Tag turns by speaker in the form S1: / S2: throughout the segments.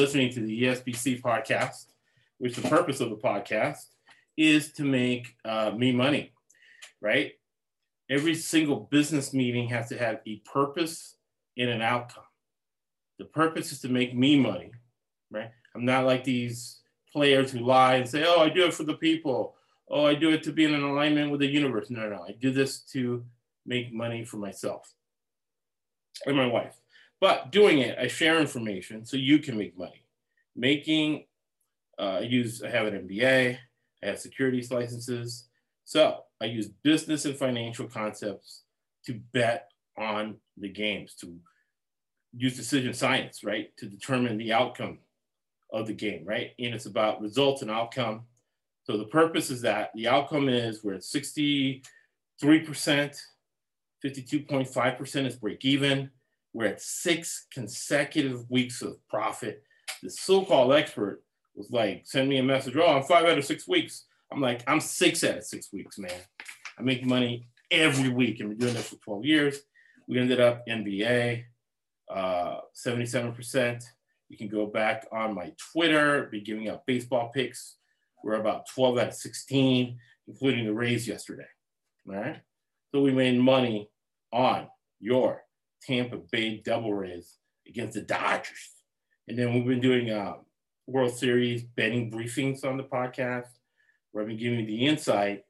S1: listening to the ESBC podcast, which the purpose of the podcast is to make uh, me money, right? Every single business meeting has to have a purpose and an outcome. The purpose is to make me money, right? I'm not like these players who lie and say, oh, I do it for the people. Oh, I do it to be in alignment with the universe. No, No, no, I do this to make money for myself and my wife. But doing it, I share information so you can make money. Making, uh, I use, I have an MBA, I have securities licenses. So I use business and financial concepts to bet on the games, to use decision science, right, to determine the outcome of the game, right? And it's about results and outcome. So the purpose is that the outcome is we're at 63%, 52.5% is break even. We're at six consecutive weeks of profit. The so-called expert was like, send me a message. Oh, I'm five out of six weeks. I'm like, I'm six out of six weeks, man. I make money every week. and we're doing this for 12 years. We ended up NBA, uh, 77%. You can go back on my Twitter, be giving out baseball picks. We're about 12 out of 16, including the Rays yesterday. All right. So we made money on your Tampa Bay Devil Rays against the Dodgers. And then we've been doing uh, World Series betting briefings on the podcast where I've been giving you the insight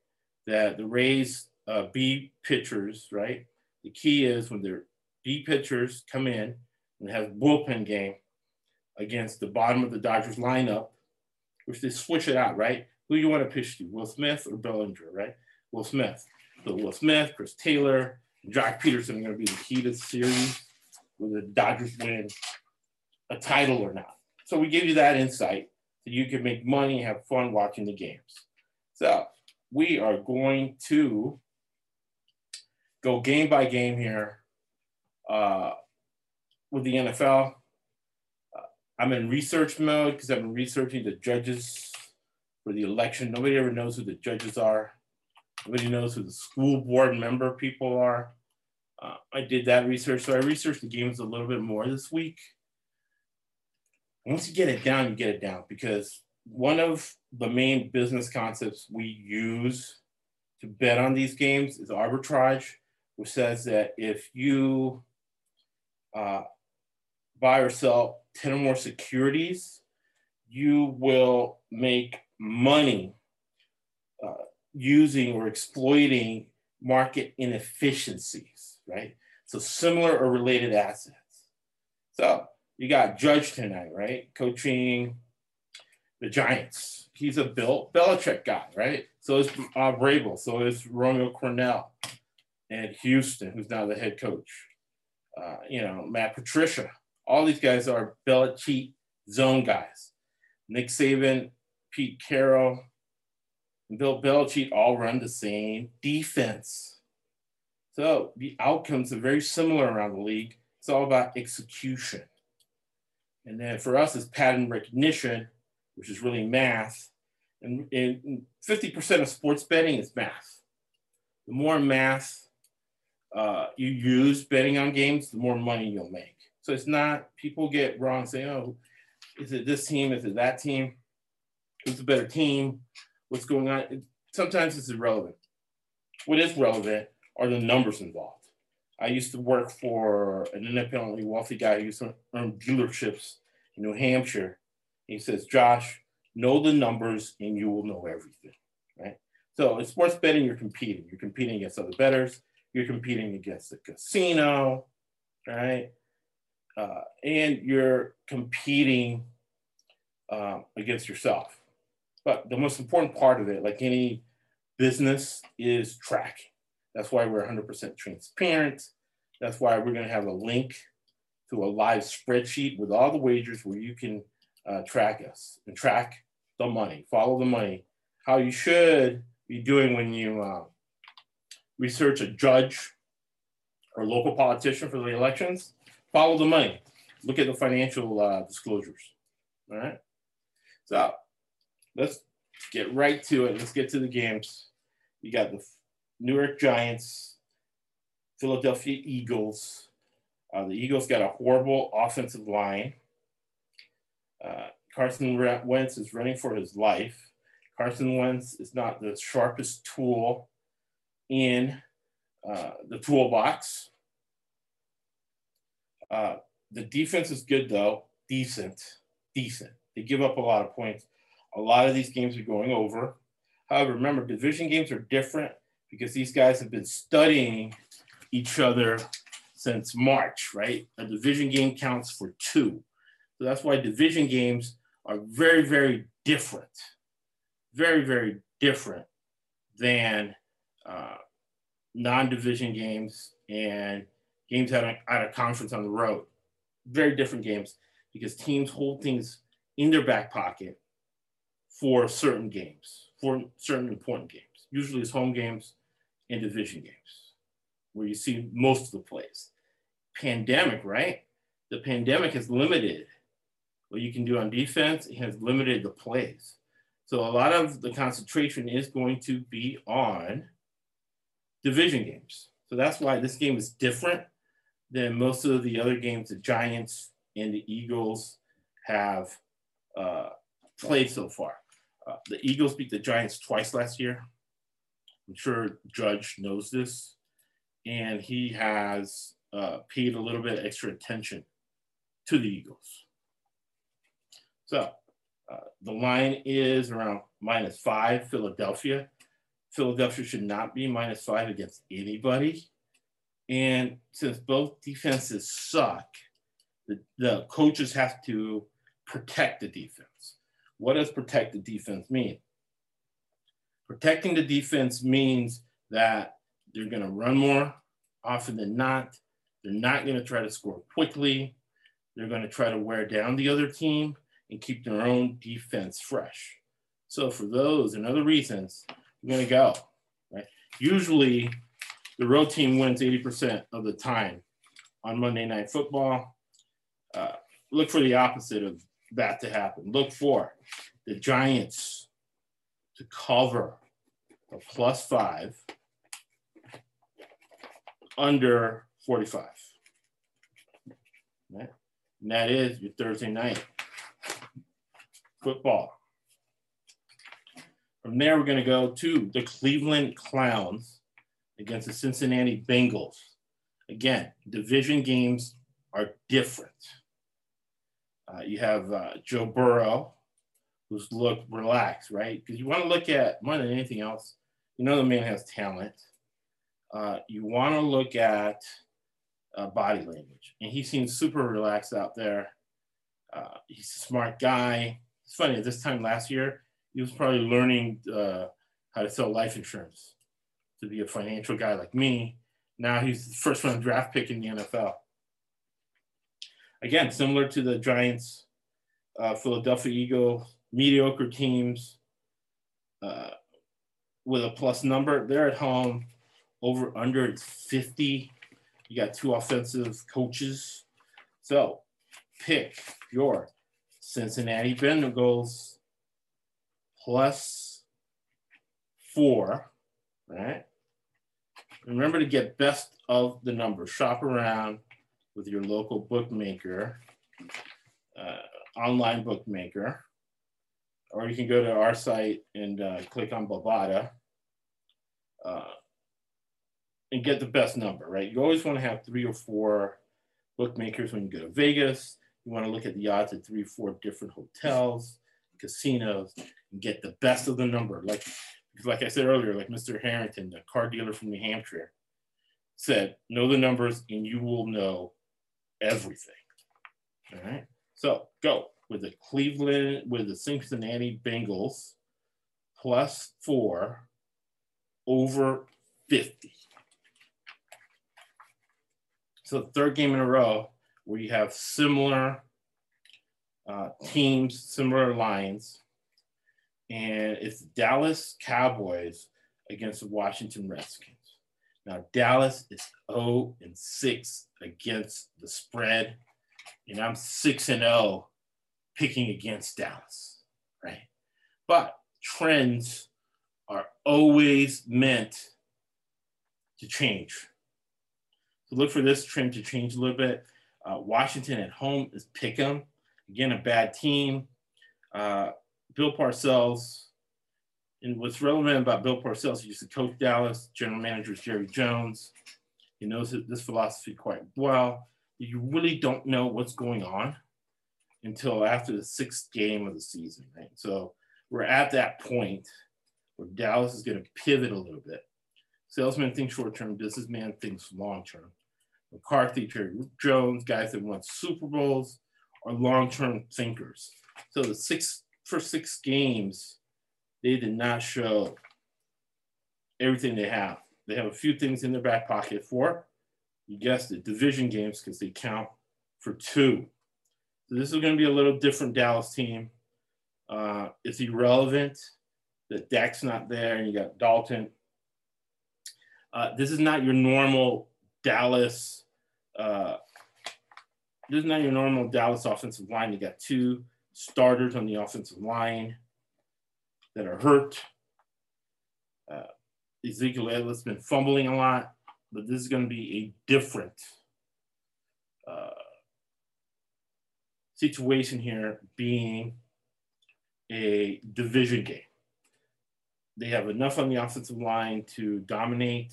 S1: that the Rays uh, B pitchers, right? The key is when their B pitchers come in and have bullpen game against the bottom of the Dodgers lineup, which they switch it out, right? Who you want to pitch to, Will Smith or Bellinger, right? Will Smith. So Will Smith, Chris Taylor, Joc Pederson going to be the key to the series, whether the Dodgers win a title or not. So we give you that insight so you can make money and have fun watching the games. So we are going to go game by game here uh, with the NFL. Uh, I'm in research mode because I've been researching the judges for the election. Nobody ever knows who the judges are. Nobody knows who the school board member people are. Uh, I did that research. So I researched the games a little bit more this week. Once you get it down, you get it down because one of the main business concepts we use to bet on these games is arbitrage, which says that if you uh, buy or sell 10 or more securities, you will make money using or exploiting market inefficiencies, right? So similar or related assets. So you got Judge tonight, right? Coaching the Giants. He's a Bill Belichick guy, right? So is uh, Vrabel. So is Romeo Crennel and Houston, who's now the head coach. Uh, you know, Matt Patricia. All these guys are Belichick zone guys. Nick Saban, Pete Carroll, Bill Belichick all run the same defense. So the outcomes are very similar around the league. It's all about execution. And then for us, it's pattern recognition, which is really math. And, and 50% of sports betting is math. The more math uh, you use betting on games, the more money you'll make. So it's not, people get wrong saying, oh, is it this team? Is it that team? Who's the better team? What's going on? It, sometimes it's irrelevant. What is relevant are the numbers involved. I used to work for an independently wealthy guy who used to own dealerships in New Hampshire. He says, Josh, know the numbers and you will know everything, right? So in sports betting, you're competing. You're competing against other bettors. You're competing against the casino, right? Uh, and you're competing um, against yourself. But the most important part of it, like any business, is tracking. That's why we're 100% transparent. That's why we're going to have a link to a live spreadsheet with all the wagers where you can uh, track us and track the money, follow the money, how you should be doing when you uh, research a judge or local politician for the elections, follow the money. Look at the financial uh, disclosures. All right. So let's get right to it. Let's get to the games. You got the New York Giants, Philadelphia Eagles. Uh, the Eagles got a horrible offensive line. Uh, Carson Wentz is running for his life. Carson Wentz is not the sharpest tool in uh, the toolbox. Uh, the defense is good though, decent, decent. They give up a lot of points. A lot of these games are going over. However, remember, division games are different because these guys have been studying each other since March, right? A division game counts for two. So that's why division games are very, very different. Very, very different than uh, non-division games and games out of, out of conference on the road. Very different games because teams hold things in their back pocket for certain games, for certain important games. Usually it's home games and division games where you see most of the plays. Pandemic, right? The pandemic has limited what you can do on defense. It has limited the plays. So a lot of the concentration is going to be on division games. So that's why this game is different than most of the other games the Giants and the Eagles have uh, played so far. Uh, the Eagles beat the Giants twice last year. I'm sure Judge knows this, and he has uh, paid a little bit extra attention to the Eagles. So uh, the line is around minus five, Philadelphia. Philadelphia should not be minus five against anybody. And since both defenses suck, the, the coaches have to protect the defense. What does protect the defense mean? Protecting the defense means that they're going to run more often than not. They're not going to try to score quickly. They're going to try to wear down the other team and keep their own defense fresh. So for those and other reasons, you're going to go, right? Usually the road team wins 80% of the time on Monday Night Football. Uh, look for the opposite of that to happen. Look for the Giants to cover a plus five under 45. Right? And that is your Thursday night football. From there, we're going to go to the Cleveland Clowns against the Cincinnati Bengals. Again, division games are different. Uh, you have uh, Joe Burrow, who's looked relaxed, right? Because you want to look at more than anything else, you know the man has talent. Uh, you want to look at uh, body language, and he seems super relaxed out there. Uh, he's a smart guy. It's funny. At this time last year, he was probably learning uh, how to sell life insurance to be a financial guy like me. Now he's the first round draft pick in the NFL. Again, similar to the Giants, uh, Philadelphia Eagles, mediocre teams uh, with a plus number. They're at home. Over under it's 50. You got two offensive coaches. So pick your Cincinnati Bengals plus four, right? Remember to get best of the numbers. Shop around with your local bookmaker, uh, online bookmaker, or you can go to our site and uh, click on Bovada uh, and get the best number, right? You always want to have three or four bookmakers when you go to Vegas. You want to look at the odds at three or four different hotels, casinos, and get the best of the number. Like, like I said earlier, like Mr. Harrington, the car dealer from New Hampshire, said, know the numbers and you will know everything. All right. So go with the Cleveland, with the Cincinnati Bengals plus four over 50. So third game in a row where you have similar uh, teams, similar lines and it's Dallas Cowboys against the Washington Redskins. Now Dallas is 0 and 6 against the spread, and I'm 6 and 0 picking against Dallas, right? But trends are always meant to change. So look for this trend to change a little bit. Uh, Washington at home is pick 'em. Again, a bad team. Uh, Bill Parcells, and what's relevant about Bill Parcells, he used to coach Dallas. General manager is Jerry Jones. He knows this philosophy quite well. You really don't know what's going on until after the sixth game of the season, right? So we're at that point where Dallas is going to pivot a little bit. Salesman thinks short term, businessman thinks long term. McCarthy, Jerry Jones, guys that won Super Bowls are long term thinkers. So the six first six games, they did not show everything they have. They have a few things in their back pocket for, you guessed it, division games because they count for two. So this is going to be a little different Dallas team. Uh, it's irrelevant that Dak's not there and you got Dalton. Uh, this is not your normal Dallas. Uh, this is not your normal Dallas offensive line. You got two starters on the offensive line that are hurt. Uh, Ezekiel Elliott's been fumbling a lot, but this is going to be a different uh, situation here, being a division game. They have enough on the offensive line to dominate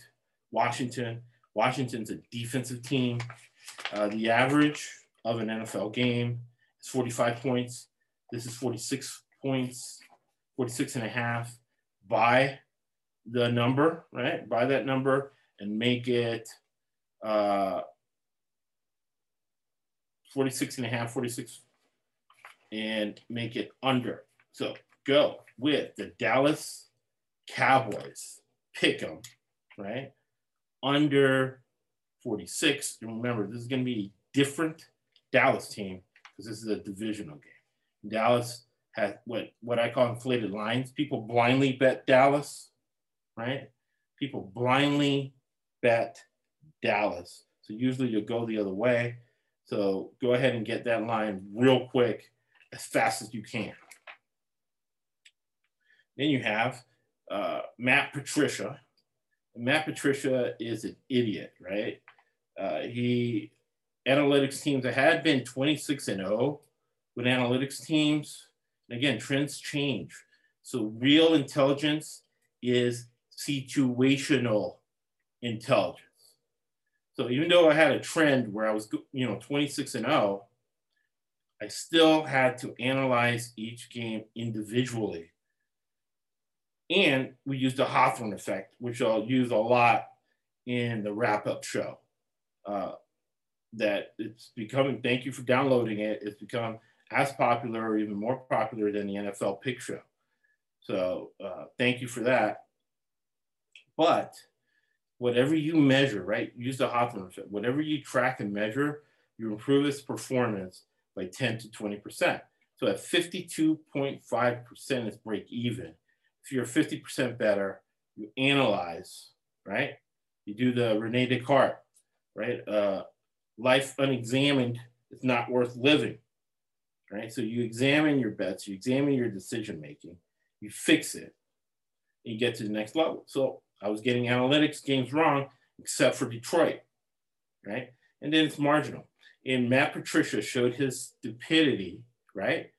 S1: Washington. Washington's a defensive team. Uh, the average of an NFL game is 45 points. This is 46 points, 46 and a half. Buy the number, right? Buy that number and make it uh, 46 and a half, 46, and make it under. So go with the Dallas Cowboys. Pick them, right? Under 46. And remember, this is going to be a different Dallas team because this is a divisional game. Dallas what, what I call inflated lines. People blindly bet Dallas, right? People blindly bet Dallas. So usually you'll go the other way. So go ahead and get that line real quick as fast as you can. Then you have uh, Matt Patricia. Matt Patricia is an idiot, right? Uh, he analytics teams that had been 26 and 0 with analytics teams. Again, trends change. So real intelligence is situational intelligence. So even though I had a trend where I was, you know, 26 and 0, I still had to analyze each game individually. And we used the Hawthorne effect, which I'll use a lot in the wrap up show. Uh, that it's becoming, thank you for downloading it, it's become as popular or even more popular than the NFL pick show. So uh, thank you for that. But whatever you measure, right? Use the Hawthorne effect. Whatever you track and measure, you improve its performance by 10 to 20%. So at 52.5% is break even. If you're 50% better, you analyze, right? You do the Rene Descartes, right? Uh, life unexamined is not worth living, right? So you examine your bets, you examine your decision making, you fix it, and you get to the next level. So I was getting analytics games wrong, except for Detroit, right? And then it's marginal. And Matt Patricia showed his stupidity, right,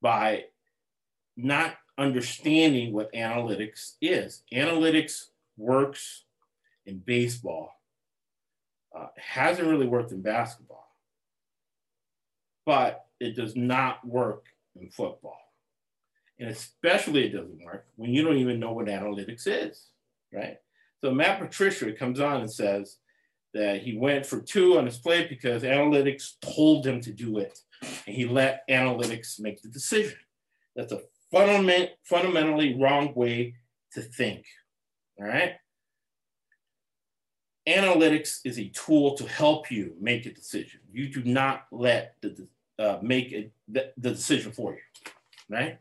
S1: by not understanding what analytics is. Analytics works in baseball, uh, hasn't really worked in basketball, but it does not work in football. And especially it doesn't work when you don't even know what analytics is right? So Matt Patricia comes on and says that he went for two on his play because analytics told him to do it, and he let analytics make the decision. That's a fundament, fundamentally wrong way to think. All right. Analytics is a tool to help you make a decision. You do not let the uh, make a, the, the, decision for you, right?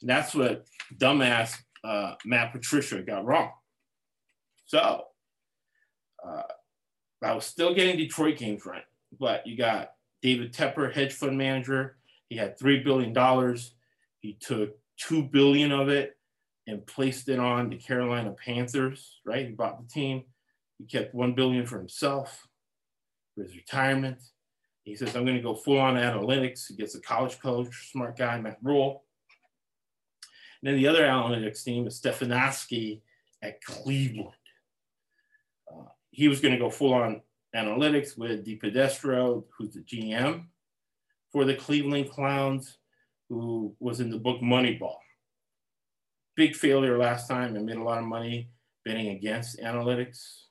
S1: And that's what dumbass uh, Matt Patricia got wrong. So Uh, I was still getting Detroit games right, but you got David Tepper, hedge fund manager. He had $3 billion. He took 2 billion of it and placed it on the Carolina Panthers, right? He bought the team. He kept 1 billion for himself, for his retirement. He says, I'm going to go full on analytics. He gets a college coach, smart guy, Matt Rhule. And then the other analytics team is Stefanowski at Cleveland. Uh, he was going to go full on analytics with DePodesta, who's the GM for the Cleveland Clowns, who was in the book Moneyball. Big failure last time and made a lot of money betting against analytics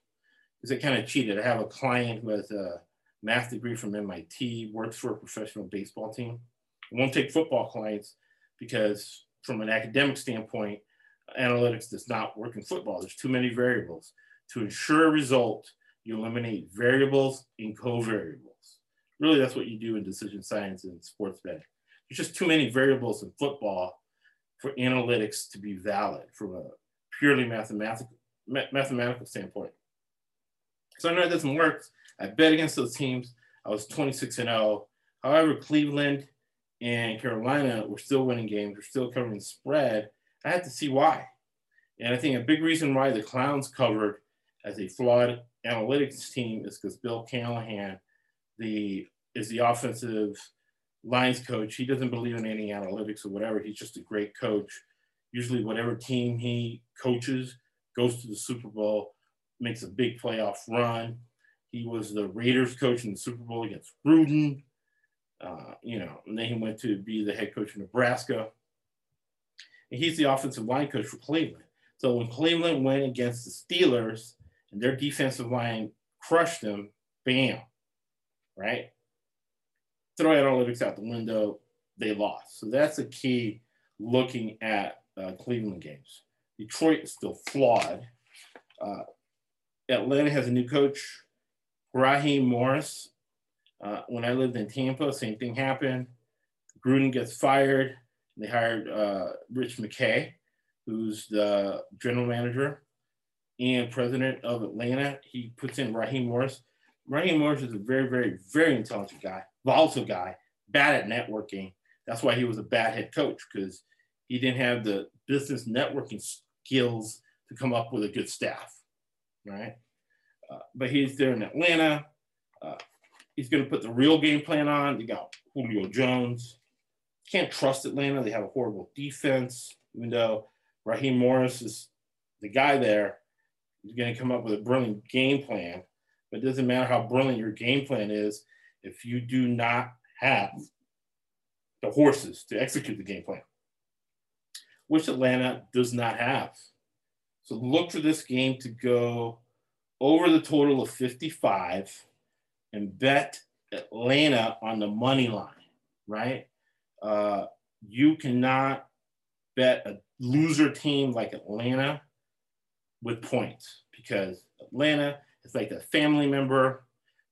S1: because they kind of cheated. I have a client who has a math degree from MIT, works for a professional baseball team. I won't take football clients because, from an academic standpoint, analytics does not work in football. There's too many variables. To ensure a result, you eliminate variables and covariables. Really, that's what you do in decision science and sports betting. There's just too many variables in football for analytics to be valid from a purely mathematical mathematical standpoint. So I know it doesn't work. I bet against those teams. I was 26 and 0. However, Cleveland and Carolina were still winning games. We're still covering spread. I had to see why. And I think a big reason why the Clowns covered as a flawed analytics team is because Bill Callahan, the is the offensive lines coach. He doesn't believe in any analytics or whatever. He's just a great coach. Usually, whatever team he coaches goes to the Super Bowl, makes a big playoff run. He was the Raiders coach in the Super Bowl against Gruden. Uh, you know, and then he went to be the head coach of Nebraska. And he's the offensive line coach for Cleveland. So when Cleveland went against the Steelers and their defensive line crushed them, bam, right? Throw analytics out the window, they lost. So that's a key looking at uh, Cleveland games. Detroit is still flawed. Uh, Atlanta has a new coach. Raheem Morris. Uh, when I lived in Tampa, same thing happened. Gruden gets fired. They hired uh, Rich McKay, who's the general manager and president of Atlanta. He puts in Raheem Morris. Raheem Morris is a very, very, very intelligent guy, volatile guy, bad at networking. That's why he was a bad head coach because he didn't have the business networking skills to come up with a good staff, right? Uh, but he's there in Atlanta. Uh, he's going to put the real game plan on. They got Julio Jones. Can't trust Atlanta. They have a horrible defense, even though Raheem Morris is the guy there. He's going to come up with a brilliant game plan. But it doesn't matter how brilliant your game plan is if you do not have the horses to execute the game plan, which Atlanta does not have. So look for this game to go over the total of 55 and bet Atlanta on the money line, right? Uh, you cannot bet a loser team like Atlanta with points because Atlanta is like a family member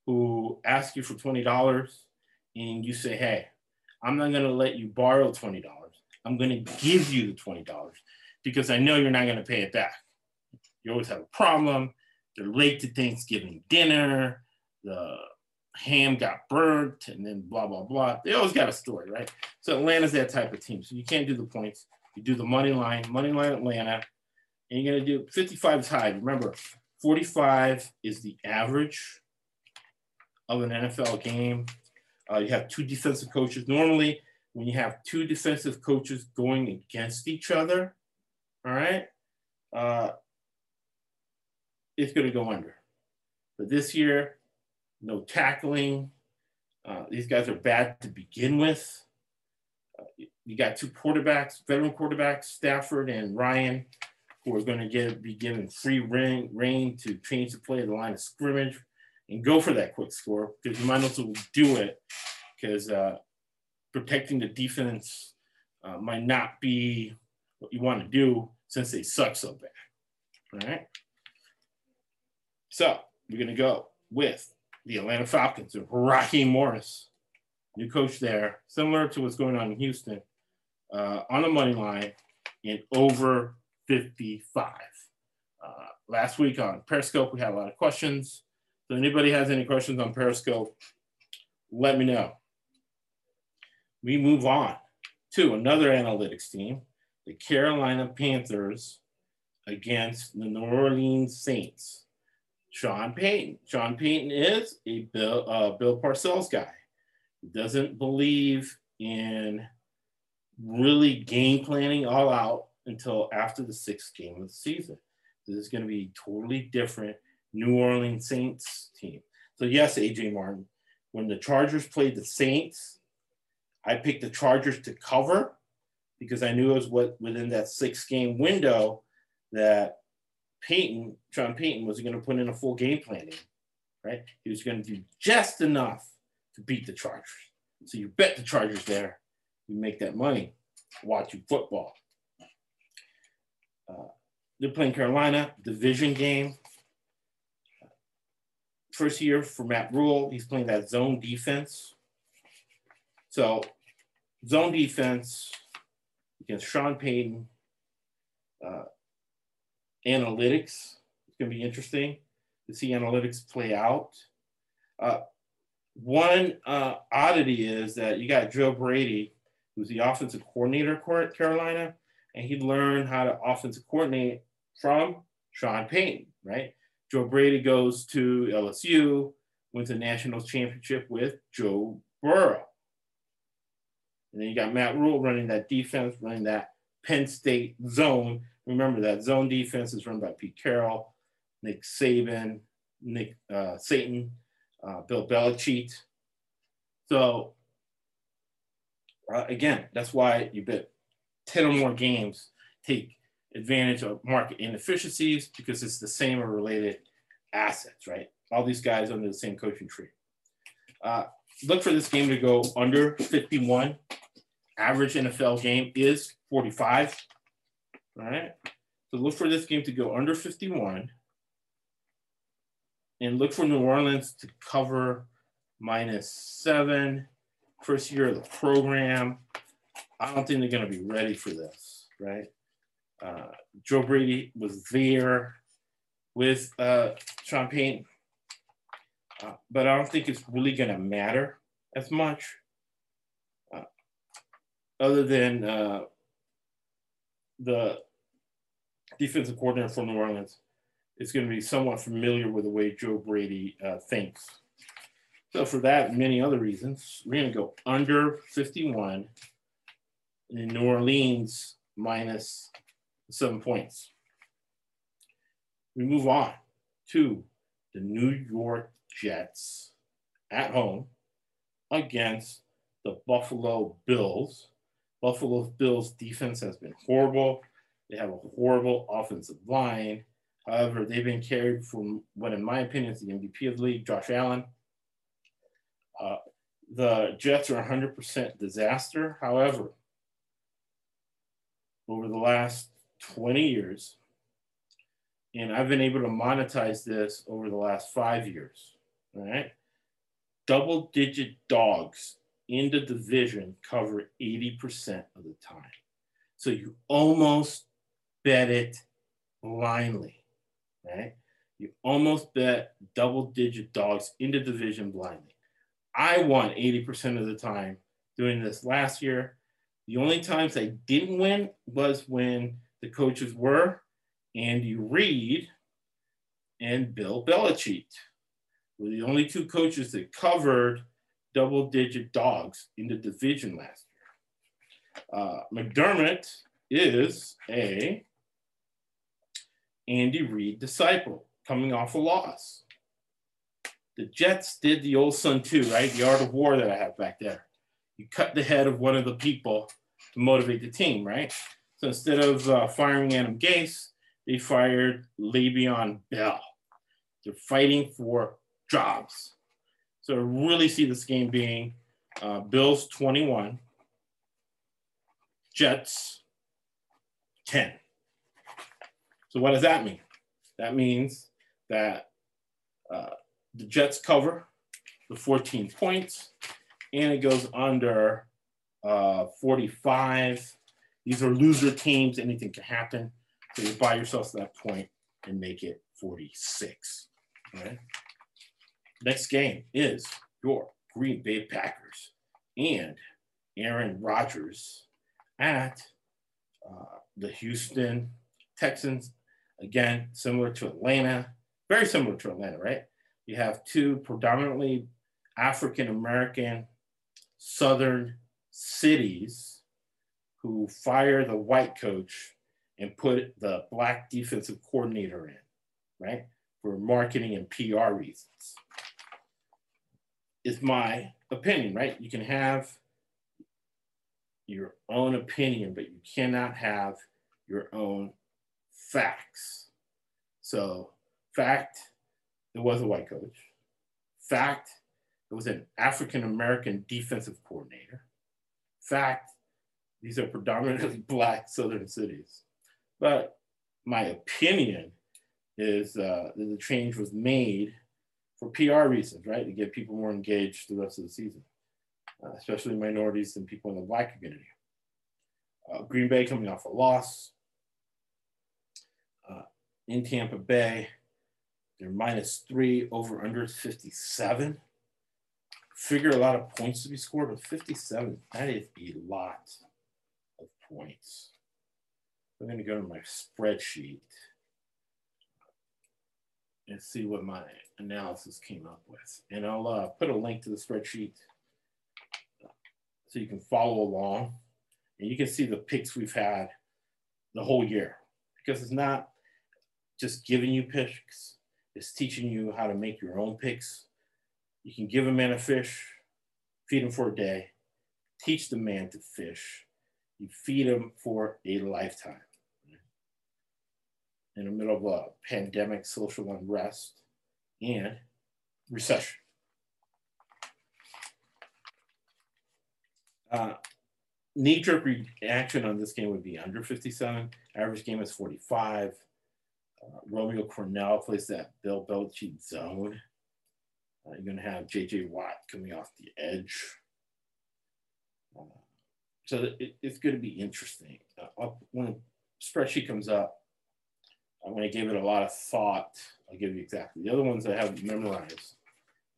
S1: who asks you for $20 and you say, hey, I'm not going to let you borrow $20. I'm going to give you the $20 because I know you're not going to pay it back. You always have a problem they're late to Thanksgiving dinner. The ham got burnt, and then blah blah blah. They always got a story, right? So Atlanta's that type of team. So you can't do the points. You do the money line, money line Atlanta, and you're gonna do 55 is high. Remember, 45 is the average of an NFL game. Uh, you have two defensive coaches. Normally, when you have two defensive coaches going against each other, all right, uh, it's going to go under. But this year, no tackling. Uh, these guys are bad to begin with. Uh, you got two quarterbacks, veteran quarterbacks, Stafford and Ryan, who are going to get be given free reign, reign to change the play of the line of scrimmage and go for that quick score because you might also do it because uh, protecting the defense uh, might not be what you want to do since they suck so bad. All right. So we're going to go with the Atlanta Falcons and Rocky Morris, new coach there, similar to what's going on in Houston, uh, on the money line in over 55. Uh, last week on Periscope, we had a lot of questions. So anybody has any questions on Periscope, let me know. We move on to another analytics team, the Carolina Panthers against the New Orleans Saints. Sean Payton. Sean Payton is a Bill, uh, Bill Parcells guy. He doesn't believe in really game planning all out until after the sixth game of the season. This is going to be totally different New Orleans Saints team. So yes, AJ Martin, when the Chargers played the Saints, I picked the Chargers to cover because I knew it was what within that six game window that Payton, Sean Payton, was going to put in a full game planning, right? He was going to do just enough to beat the Chargers. So you bet the Chargers there, you make that money watching football. Uh, they're playing Carolina, division game. First year for Matt Rhule, he's playing that zone defense. So, zone defense against Sean Payton. Uh, analytics, it's going to be interesting to see analytics play out. Uh, one uh, oddity is that you got Joe Brady, who's the offensive coordinator at Carolina, and he learned how to offensive coordinate from Sean Payton, right? Joe Brady goes to LSU, wins a national championship with Joe Burrow. And then you got Matt Rhule running that defense, running that Penn State zone. Remember that zone defense is run by Pete Carroll, Nick Saban, Nick uh, Satan, uh, Bill Belichick. So uh, again, that's why you bet 10 or more games take advantage of market inefficiencies because it's the same or related assets, right? All these guys under the same coaching tree. Uh, look for this game to go under 51. Average NFL game is 45. Right. So look for this game to go under 51. And look for New Orleans to cover minus seven. First year of the program. I don't think they're going to be ready for this, right? Uh, Joe Brady was there with uh, Sean Payton, uh, but I don't think it's really going to matter as much, uh, other than uh, the defensive coordinator for New Orleans is going to be somewhat familiar with the way Joe Brady uh, thinks. So for that and many other reasons, we're going to go under 51 in New Orleans minus seven points. We move on to the New York Jets at home against the Buffalo Bills. Buffalo Bills defense has been horrible. They have a horrible offensive line. However, they've been carried from what, in my opinion, is the MVP of the league, Josh Allen. Uh, the Jets are 100% disaster. However, over the last 20 years, and I've been able to monetize this over the last five years. All right. Double digit dogs in the division cover 80% of the time. So you almost bet it blindly, right? You almost bet double digit dogs in the division blindly. I won 80% of the time doing this last year. The only times I didn't win was when the coaches were Andy Reid and Bill Belichick. Were the only two coaches that covered double digit dogs in the division last year. Uh, McDermott is a Andy Reid disciple coming off a loss. The Jets did the old Sun Tzu, right? The art of war that I have back there. You cut the head of one of the people to motivate the team, right? So instead of uh, firing Adam Gase, they fired Le'Veon Bell. They're fighting for jobs. So I really see this game being uh, Bills 21, Jets 10. So what does that mean? That means that uh, the Jets cover the 14 points and it goes under uh, 45. These are loser teams. Anything can happen. So you buy yourself to that point and make it 46. All right. Next game is your Green Bay Packers and Aaron Rodgers at uh, the Houston Texans. Again, similar to Atlanta, very similar to Atlanta, right? You have two predominantly African American southern cities who fire the white coach and put the black defensive coordinator in, right? For marketing and PR reasons. Is my opinion, right? You can have your own opinion, but you cannot have your own facts. So, fact, it was a white coach. Fact, it was an African American defensive coordinator. Fact, these are predominantly black southern cities. But my opinion is uh, that the change was made for PR reasons, right? To get people more engaged the rest of the season, uh, especially minorities and people in the black community. Uh, Green Bay coming off a loss uh, in Tampa Bay. They're minus three over under 57. Figure a lot of points to be scored, but 57, that is a lot of points. I'm going to go to my spreadsheet and see what my analysis came up with. And I'll uh, put a link to the spreadsheet so you can follow along and you can see the picks we've had the whole year because it's not just giving you picks, it's teaching you how to make your own picks. You can give a man a fish, feed him for a day, teach the man to fish. You feed him for a lifetime. In the middle of a pandemic, social unrest, and recession. Uh, knee jerk reaction on this game would be under 57. Average game is 45. Uh, Romeo Crennel plays that Bill Belichick zone. Uh, you're going to have JJ Watt coming off the edge. Uh, so it, it's going to be interesting. Uh, when the spreadsheet comes up, I'm going to give it a lot of thought. I'll give you exactly. The other ones I have memorized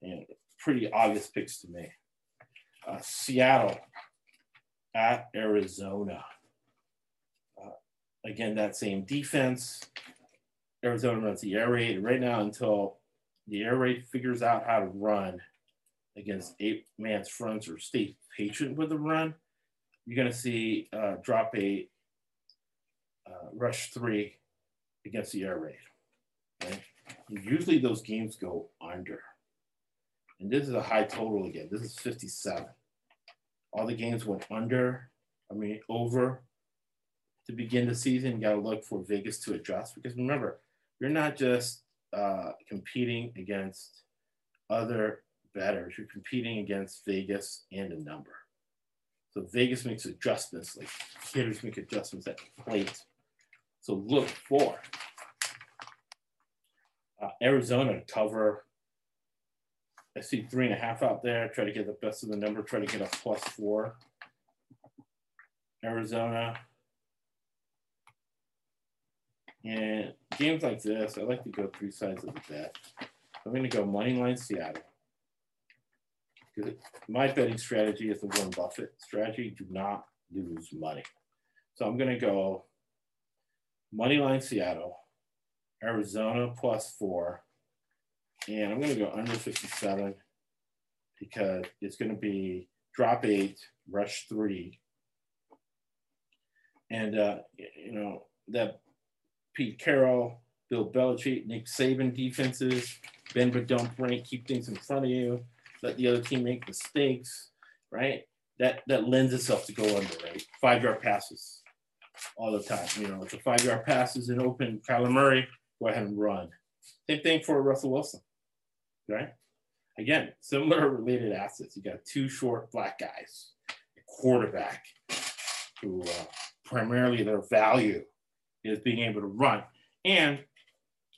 S1: and pretty obvious picks to me. Uh, Seattle at Arizona. Uh, again, that same defense. Arizona runs the air raid right now until the air raid figures out how to run against eight man's fronts or stay patient with the run. You're going to see uh, drop eight, uh, rush three against the air raid. Okay? Usually those games go under. And this is a high total again. This is 57 all the games went under, I mean, over to begin the season. You got to look for Vegas to adjust because remember, you're not just uh, competing against other bettors, you're competing against Vegas and a number. So Vegas makes adjustments, like hitters make adjustments at the plate. So look for uh, Arizona cover I see three and a half out there. Try to get the best of the number. Try to get a plus four. Arizona. And games like this, I like to go three sides of the bet. I'm going to go money line Seattle. Because My betting strategy is the Warren Buffett strategy. Do not lose money. So I'm going to go money line Seattle, Arizona plus four, and I'm going to go under 57 because it's going to be drop eight, rush three. And, uh, you know, that Pete Carroll, Bill Belichick, Nick Saban defenses, bend but don't break, keep things in front of you, let the other team make mistakes, right? That that lends itself to go under, right? Five yard passes all the time. You know, the five yard passes in open, Kyler Murray, go ahead and run. Same thing for Russell Wilson right? Again, similar related assets. You got two short black guys, a quarterback who uh, primarily their value is being able to run. And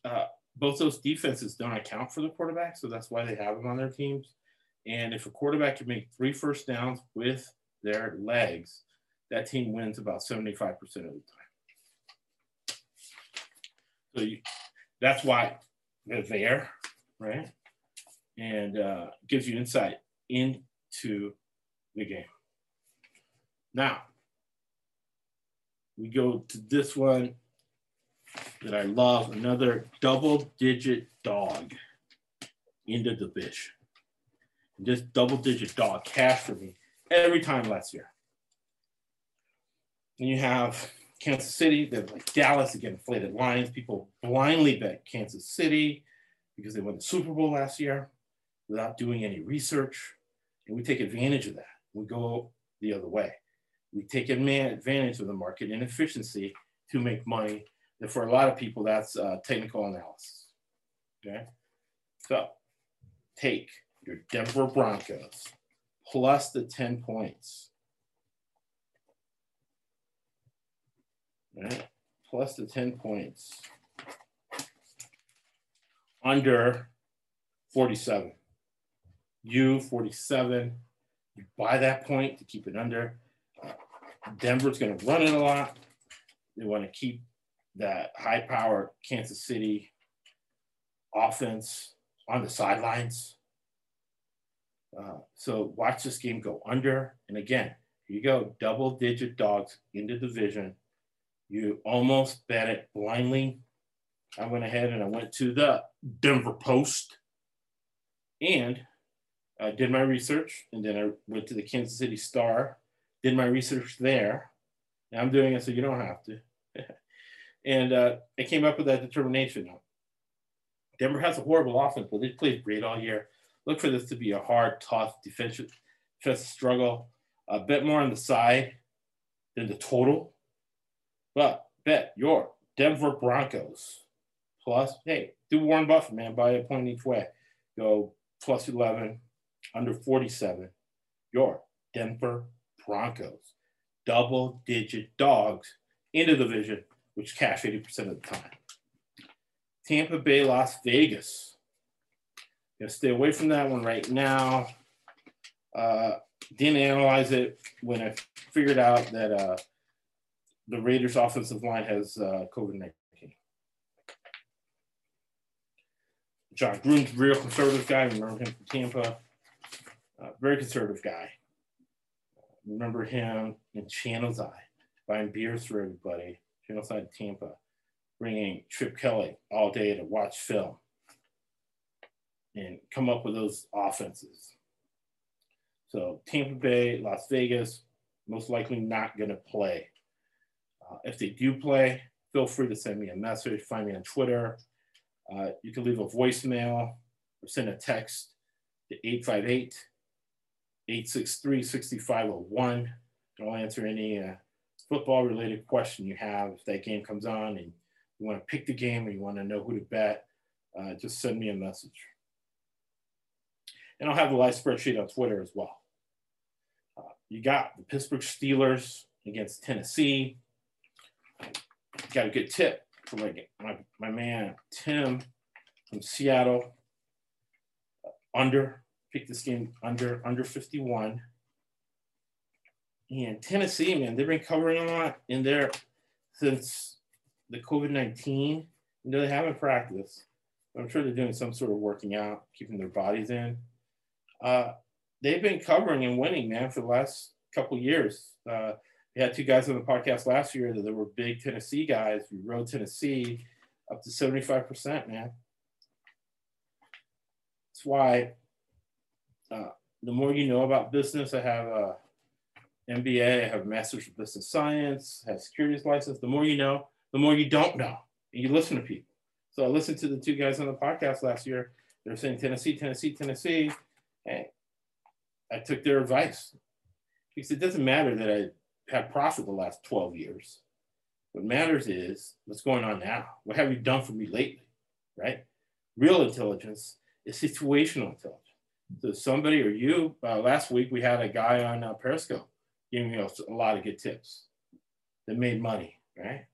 S1: uh, both those defenses don't account for the quarterback, so that's why they have them on their teams. And if a quarterback can make three first downs with their legs, that team wins about 75% of the time. So you, that's why they're there, right? And uh, gives you insight into the game. Now, we go to this one that I love, another double digit dog into the division. This double digit dog cash for me every time last year. And you have Kansas City, they're like Dallas again, inflated lines. People blindly bet Kansas City because they won the Super Bowl last year without doing any research. And we take advantage of that. We go the other way. We take advantage of the market inefficiency to make money. And for a lot of people, that's uh, technical analysis. Okay. So take your Denver Broncos plus the 10 points. Right? Plus the 10 points. Under 47. You 47. You buy that point to keep it under. Denver's going to run it a lot. They want to keep that high power Kansas City offense on the sidelines. Uh, so watch this game go under. And again, here you go, double digit dogs in the division. You almost bet it blindly. I went ahead and I went to the Denver Post and I did my research. And then I went to the Kansas City Star, did my research there. And I'm doing it so you don't have to. and uh, I came up with that determination. Denver has a horrible offense, but they played great all year. Look for this to be a hard, tough defensive, defensive struggle. A bit more on the side than the total. But bet your Denver Broncos plus, hey, do Warren Buffett, man, buy a point each way. Go plus 11, under 47. Your Denver Broncos, double digit dogs in the division, which cash 80% of the time. Tampa Bay, Las Vegas. Gonna stay away from that one right now. Uh, didn't analyze it when I figured out that uh, the Raiders' offensive line has uh, COVID 19. Jon Gruden's real conservative guy. Remember him from Tampa. Uh, very conservative guy. Remember him in Channelside, buying beers for everybody. Channelside Tampa bringing Chip Kelly all day to watch film and come up with those offenses. So Tampa Bay, Las Vegas, most likely not going to play. Uh, if they do play, feel free to send me a message. Find me on Twitter. Uh, you can leave a voicemail or send a text to 858 863 6501. I'll answer any uh, football related question you have if that game comes on and you want to pick the game or you want to know who to bet, uh, just send me a message. And I'll have the live spreadsheet on Twitter as well. Uh, you got the Pittsburgh Steelers against Tennessee. Got a good tip from my, my, my man Tim from Seattle. Under, pick this game under under 51. And Tennessee, man, they've been covering a lot in there since the COVID 19, you know, they haven't practiced. I'm sure they're doing some sort of working out, keeping their bodies in. Uh, they've been covering and winning, man, for the last couple years. Uh, we had two guys on the podcast last year that were big Tennessee guys. We rode Tennessee up to 75%, man. That's why uh, the more you know about business, I have a MBA, I have a master's of business science, I have securities license. The more you know, the more you don't know and you listen to people. So I listened to the two guys on the podcast last year. They're saying Tennessee, Tennessee, Tennessee. And I took their advice because it doesn't matter that I had profit the last 12 years. What matters is what's going on now. What have you done for me lately? Right? Real intelligence is situational intelligence. So somebody or you, uh, last week we had a guy on uh, Periscope giving us a lot of good tips that made money, right?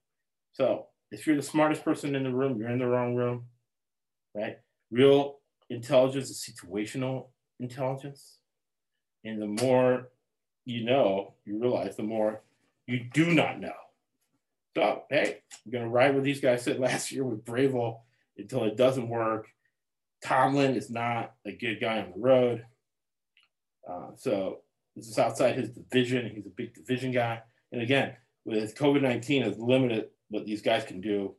S1: So if you're the smartest person in the room, you're in the wrong room, right? Real intelligence is situational intelligence. And the more you know, you realize the more you do not know. So, hey, I'm going to ride with these guys said last year with Bravo until it doesn't work. Tomlin is not a good guy on the road. Uh, so this is outside his division. He's a big division guy. And again, with COVID 19 has limited what these guys can do.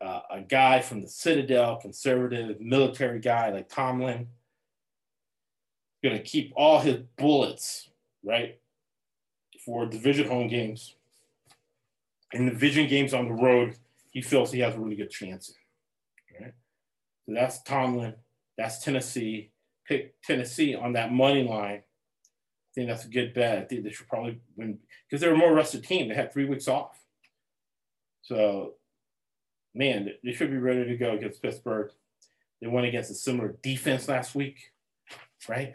S1: Uh, a guy from the Citadel, conservative military guy like Tomlin, going to keep all his bullets, right, for division home games. In division games on the road, he feels he has a really good chance. Right? So that's Tomlin. That's Tennessee. Pick Tennessee on that money line. I think that's a good bet. I think they should probably win because they're a more rested team. They had three weeks off. So, man, they should be ready to go against Pittsburgh. They went against a similar defense last week, right?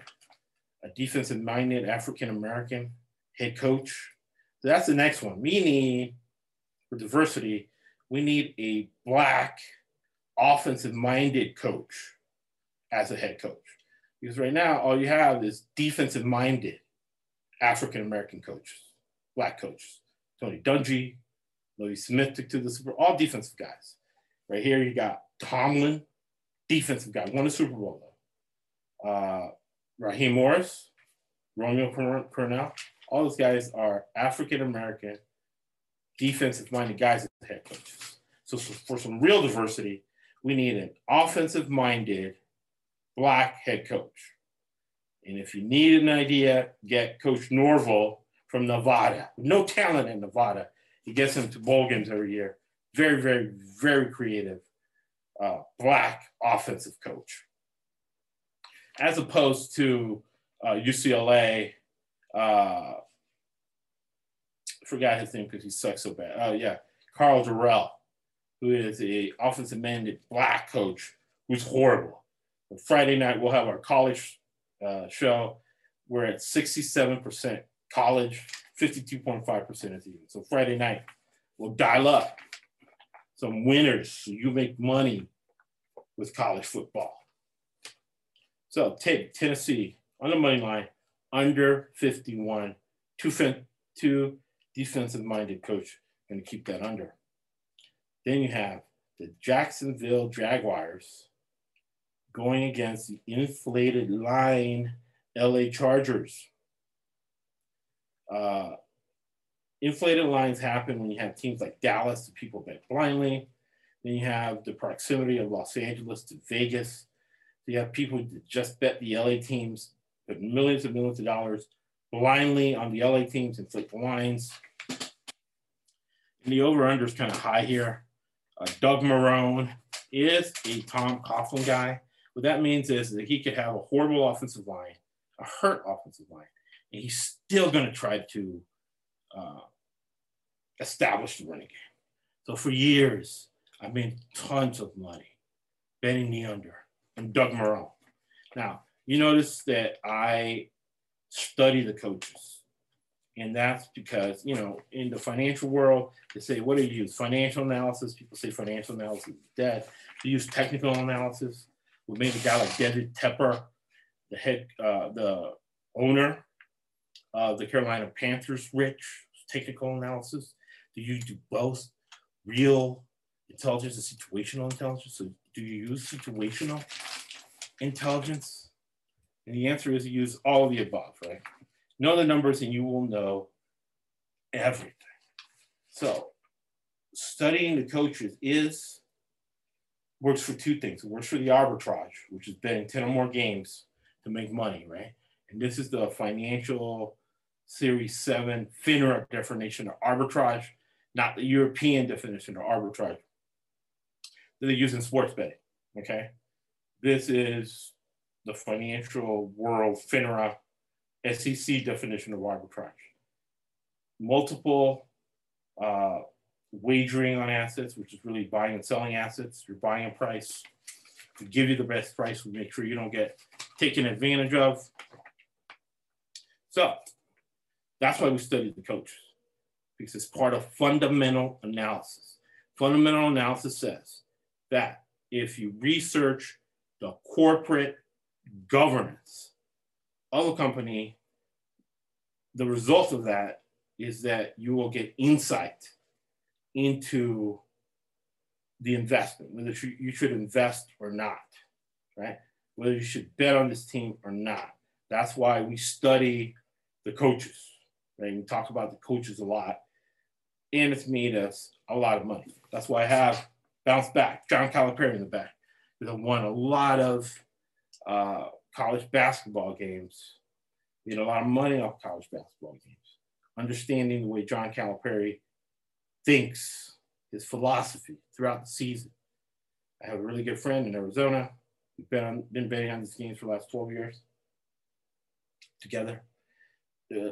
S1: A defensive minded African American head coach. That's the next one. We need, for diversity, we need a black offensive minded coach as a head coach. Because right now, all you have is defensive minded African American coaches, black coaches. Tony Dungy, Lovie Smith took to the Super all defensive guys. Right here, you got Tomlin, defensive guy, won the Super Bowl though. Uh, Raheem Morris, Romeo Crennel. All those guys are African American, defensive minded guys as head coaches. So, for some real diversity, we need an offensive minded black head coach. And if you need an idea, get Coach Norvell from Nevada. No talent in Nevada. He gets them to bowl games every year. Very, very, very creative uh, black offensive coach. As opposed to uh, UCLA, uh, forgot his name because he sucks so bad. Oh yeah, Karl Dorrell, who is a offensive minded black coach who's horrible. Friday night we'll have our college uh, show. We're at 67% college, 52.5% is even. So Friday night, we'll dial up some winners so you make money with college football. So take Tennessee on the money line, under 51, two, two defensive minded coach going to keep that under. Then you have the Jacksonville Jaguars going against the inflated line LA Chargers. Uh, inflated lines happen when you have teams like Dallas, the people bet blindly. Then you have the proximity of Los Angeles to Vegas. So you have people that just bet the LA teams, put millions and millions of dollars blindly on the LA teams, inflate the lines. And the over-under is kind of high here. Uh, Doug Marrone is a Tom Coughlin guy. What that means is that he could have a horrible offensive line, a hurt offensive line, and he's still going to try to uh, establish the running game. So for years, I made tons of money betting the under and Doug Marrone. Now, you notice that I study the coaches. And that's because, you know, in the financial world, they say, what do you use? Financial analysis. People say financial analysis is dead. You use technical analysis. We made a guy like David Tepper, the head, uh, the owner of the Carolina Panthers, rich technical analysis. Do you do both real intelligence and situational intelligence? So do you use situational intelligence? And the answer is you use all of the above, right? Know the numbers and you will know everything. So studying the coaches is works for two things. It works for the arbitrage, which is betting 10 or more games to make money, right? And this is the financial series seven FINRA definition of arbitrage, not the European definition of arbitrage that they use in sports betting. Okay. This is the financial world FINRA SEC definition of arbitrage. Multiple uh, wagering on assets, which is really buying and selling assets. You're buying a price. We give you the best price. We make sure you don't get taken advantage of. So that's why we study the coaches, because it's part of fundamental analysis. Fundamental analysis says that if you research the corporate governance of a company, the result of that is that you will get insight into the investment, whether you should invest or not, right? Whether you should bet on this team or not. That's why we study the coaches, right? We talk about the coaches a lot, and it's made us a lot of money. That's why I have Bounce Back, John Calipari in the back, I won a lot of uh, college basketball games, made a lot of money off college basketball games, understanding the way John Calipari thinks, his philosophy throughout the season. I have a really good friend in Arizona. We've been, on, been betting on these games for the last 12 years together. Uh,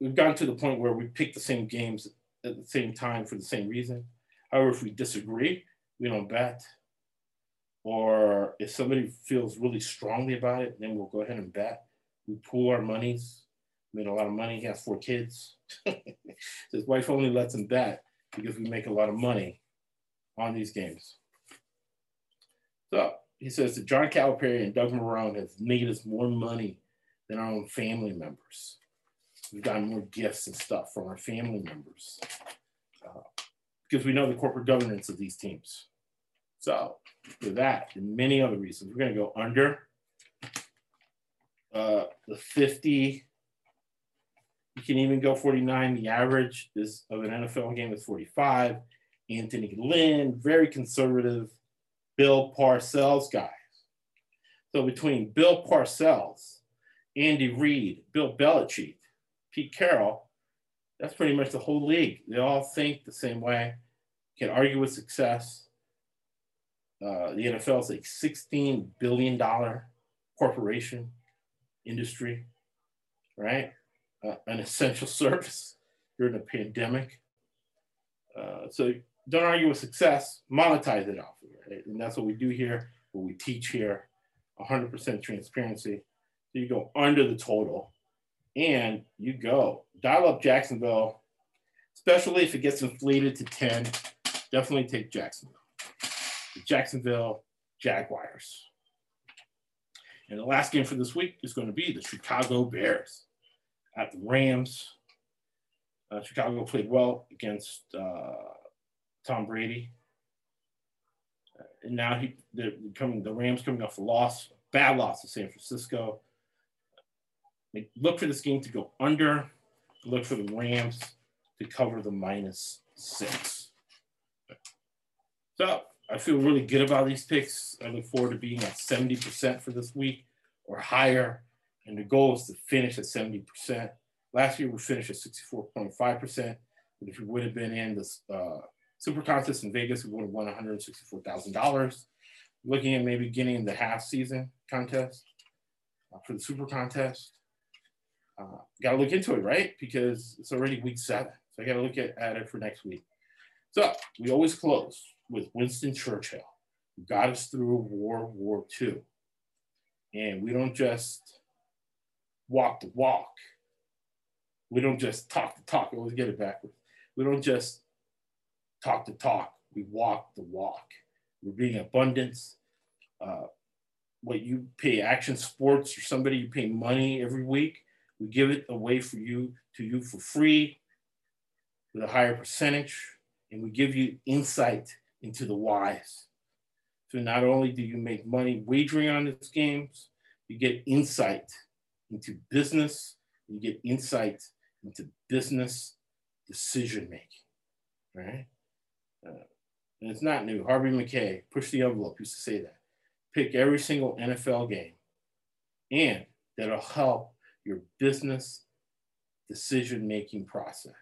S1: we've gotten to the point where we pick the same games at the same time for the same reason. However, if we disagree, we don't bet. Or if somebody feels really strongly about it, then we'll go ahead and bet. We pool our monies. Made a lot of money. He has four kids. His wife only lets him bet because we make a lot of money on these games. So he says that John Calipari and Doug Marrone have made us more money than our own family members. We've gotten more gifts and stuff from our family members uh, because we know the corporate governance of these teams. So, for that and many other reasons, we're going to go under uh, the 50. You can even go 49. The average is of an NFL game is 45. Anthony Lynn, very conservative. Bill Parcells guys. So between Bill Parcells, Andy Reid, Bill Belichick, Pete Carroll, that's pretty much the whole league. They all think the same way, can argue with success. Uh, the NFL is a $16 billion corporation industry, right? Uh, an essential service during a pandemic. Uh, so don't argue with success, monetize it off. Right? And that's what we do here, what we teach here 100% transparency. So you go under the total and you go dial up Jacksonville, especially if it gets inflated to 10. Definitely take Jacksonville. Jacksonville Jaguars. And the last game for this week is going to be the Chicago Bears at the Rams. Uh, Chicago played well against uh, Tom Brady. And now he, they're coming, the Rams coming off a loss, bad loss to San Francisco. Look for this game to go under. Look for the Rams to cover the minus six. So I feel really good about these picks. I look forward to being at 70% for this week or higher. And the goal is to finish at 70%. Last year we finished at 64.5%. But if we would have been in this uh, super contest in Vegas, we would have won $164,000. Looking at maybe getting the half season contest uh, for the super contest uh, got to look into it, right? Because it's already week seven. So I got to look at, at it for next week. So we always close with Winston Churchill, who got us through World War II. And we don't just walk the walk. We don't just talk the talk. Always get it backwards. We don't just talk the talk. We walk the walk. We're being abundance. Uh, what you pay action sports or somebody you pay money every week we give it away for you to you for free with a higher percentage, and we give you insight into the wise. So not only do you make money wagering on these games, you get insight into business, you get insight into business decision making, right? Uh, and it's not new. Harvey Mackay, push the envelope, used to say that. Pick every single NFL game, and that'll help your business decision making process.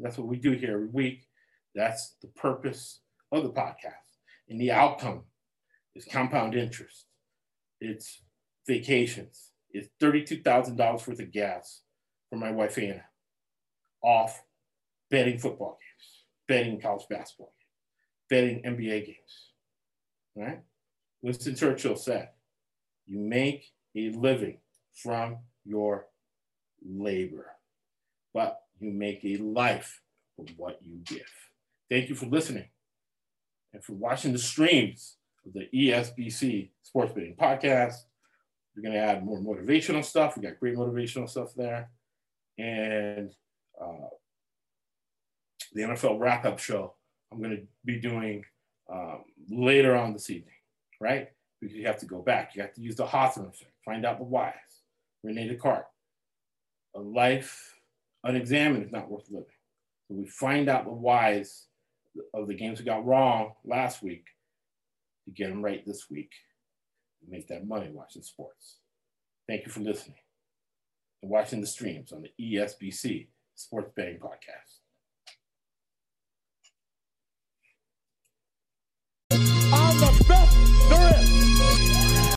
S1: That's what we do here every week. That's the purpose of the podcast. And the outcome is compound interest, it's vacations, it's $32,000 worth of gas for my wife Anna off betting football games, betting college basketball games, betting NBA games. Right? Winston Churchill said, You make a living from your labor, but you make a life from what you give. Thank you for listening and for watching the streams of the ESBC Sports Betting Podcast. We're going to add more motivational stuff. We got great motivational stuff there. And uh, the NFL wrap up show, I'm going to be doing um, later on this evening, right? Because you have to go back. You have to use the Hawthorne effect, find out the whys. Rene Descartes. A life unexamined is not worth living. So we find out the whys of the games we got wrong last week to get them right this week and make that money watching sports. Thank you for listening and watching the streams on the ESBC Sports Betting Podcast.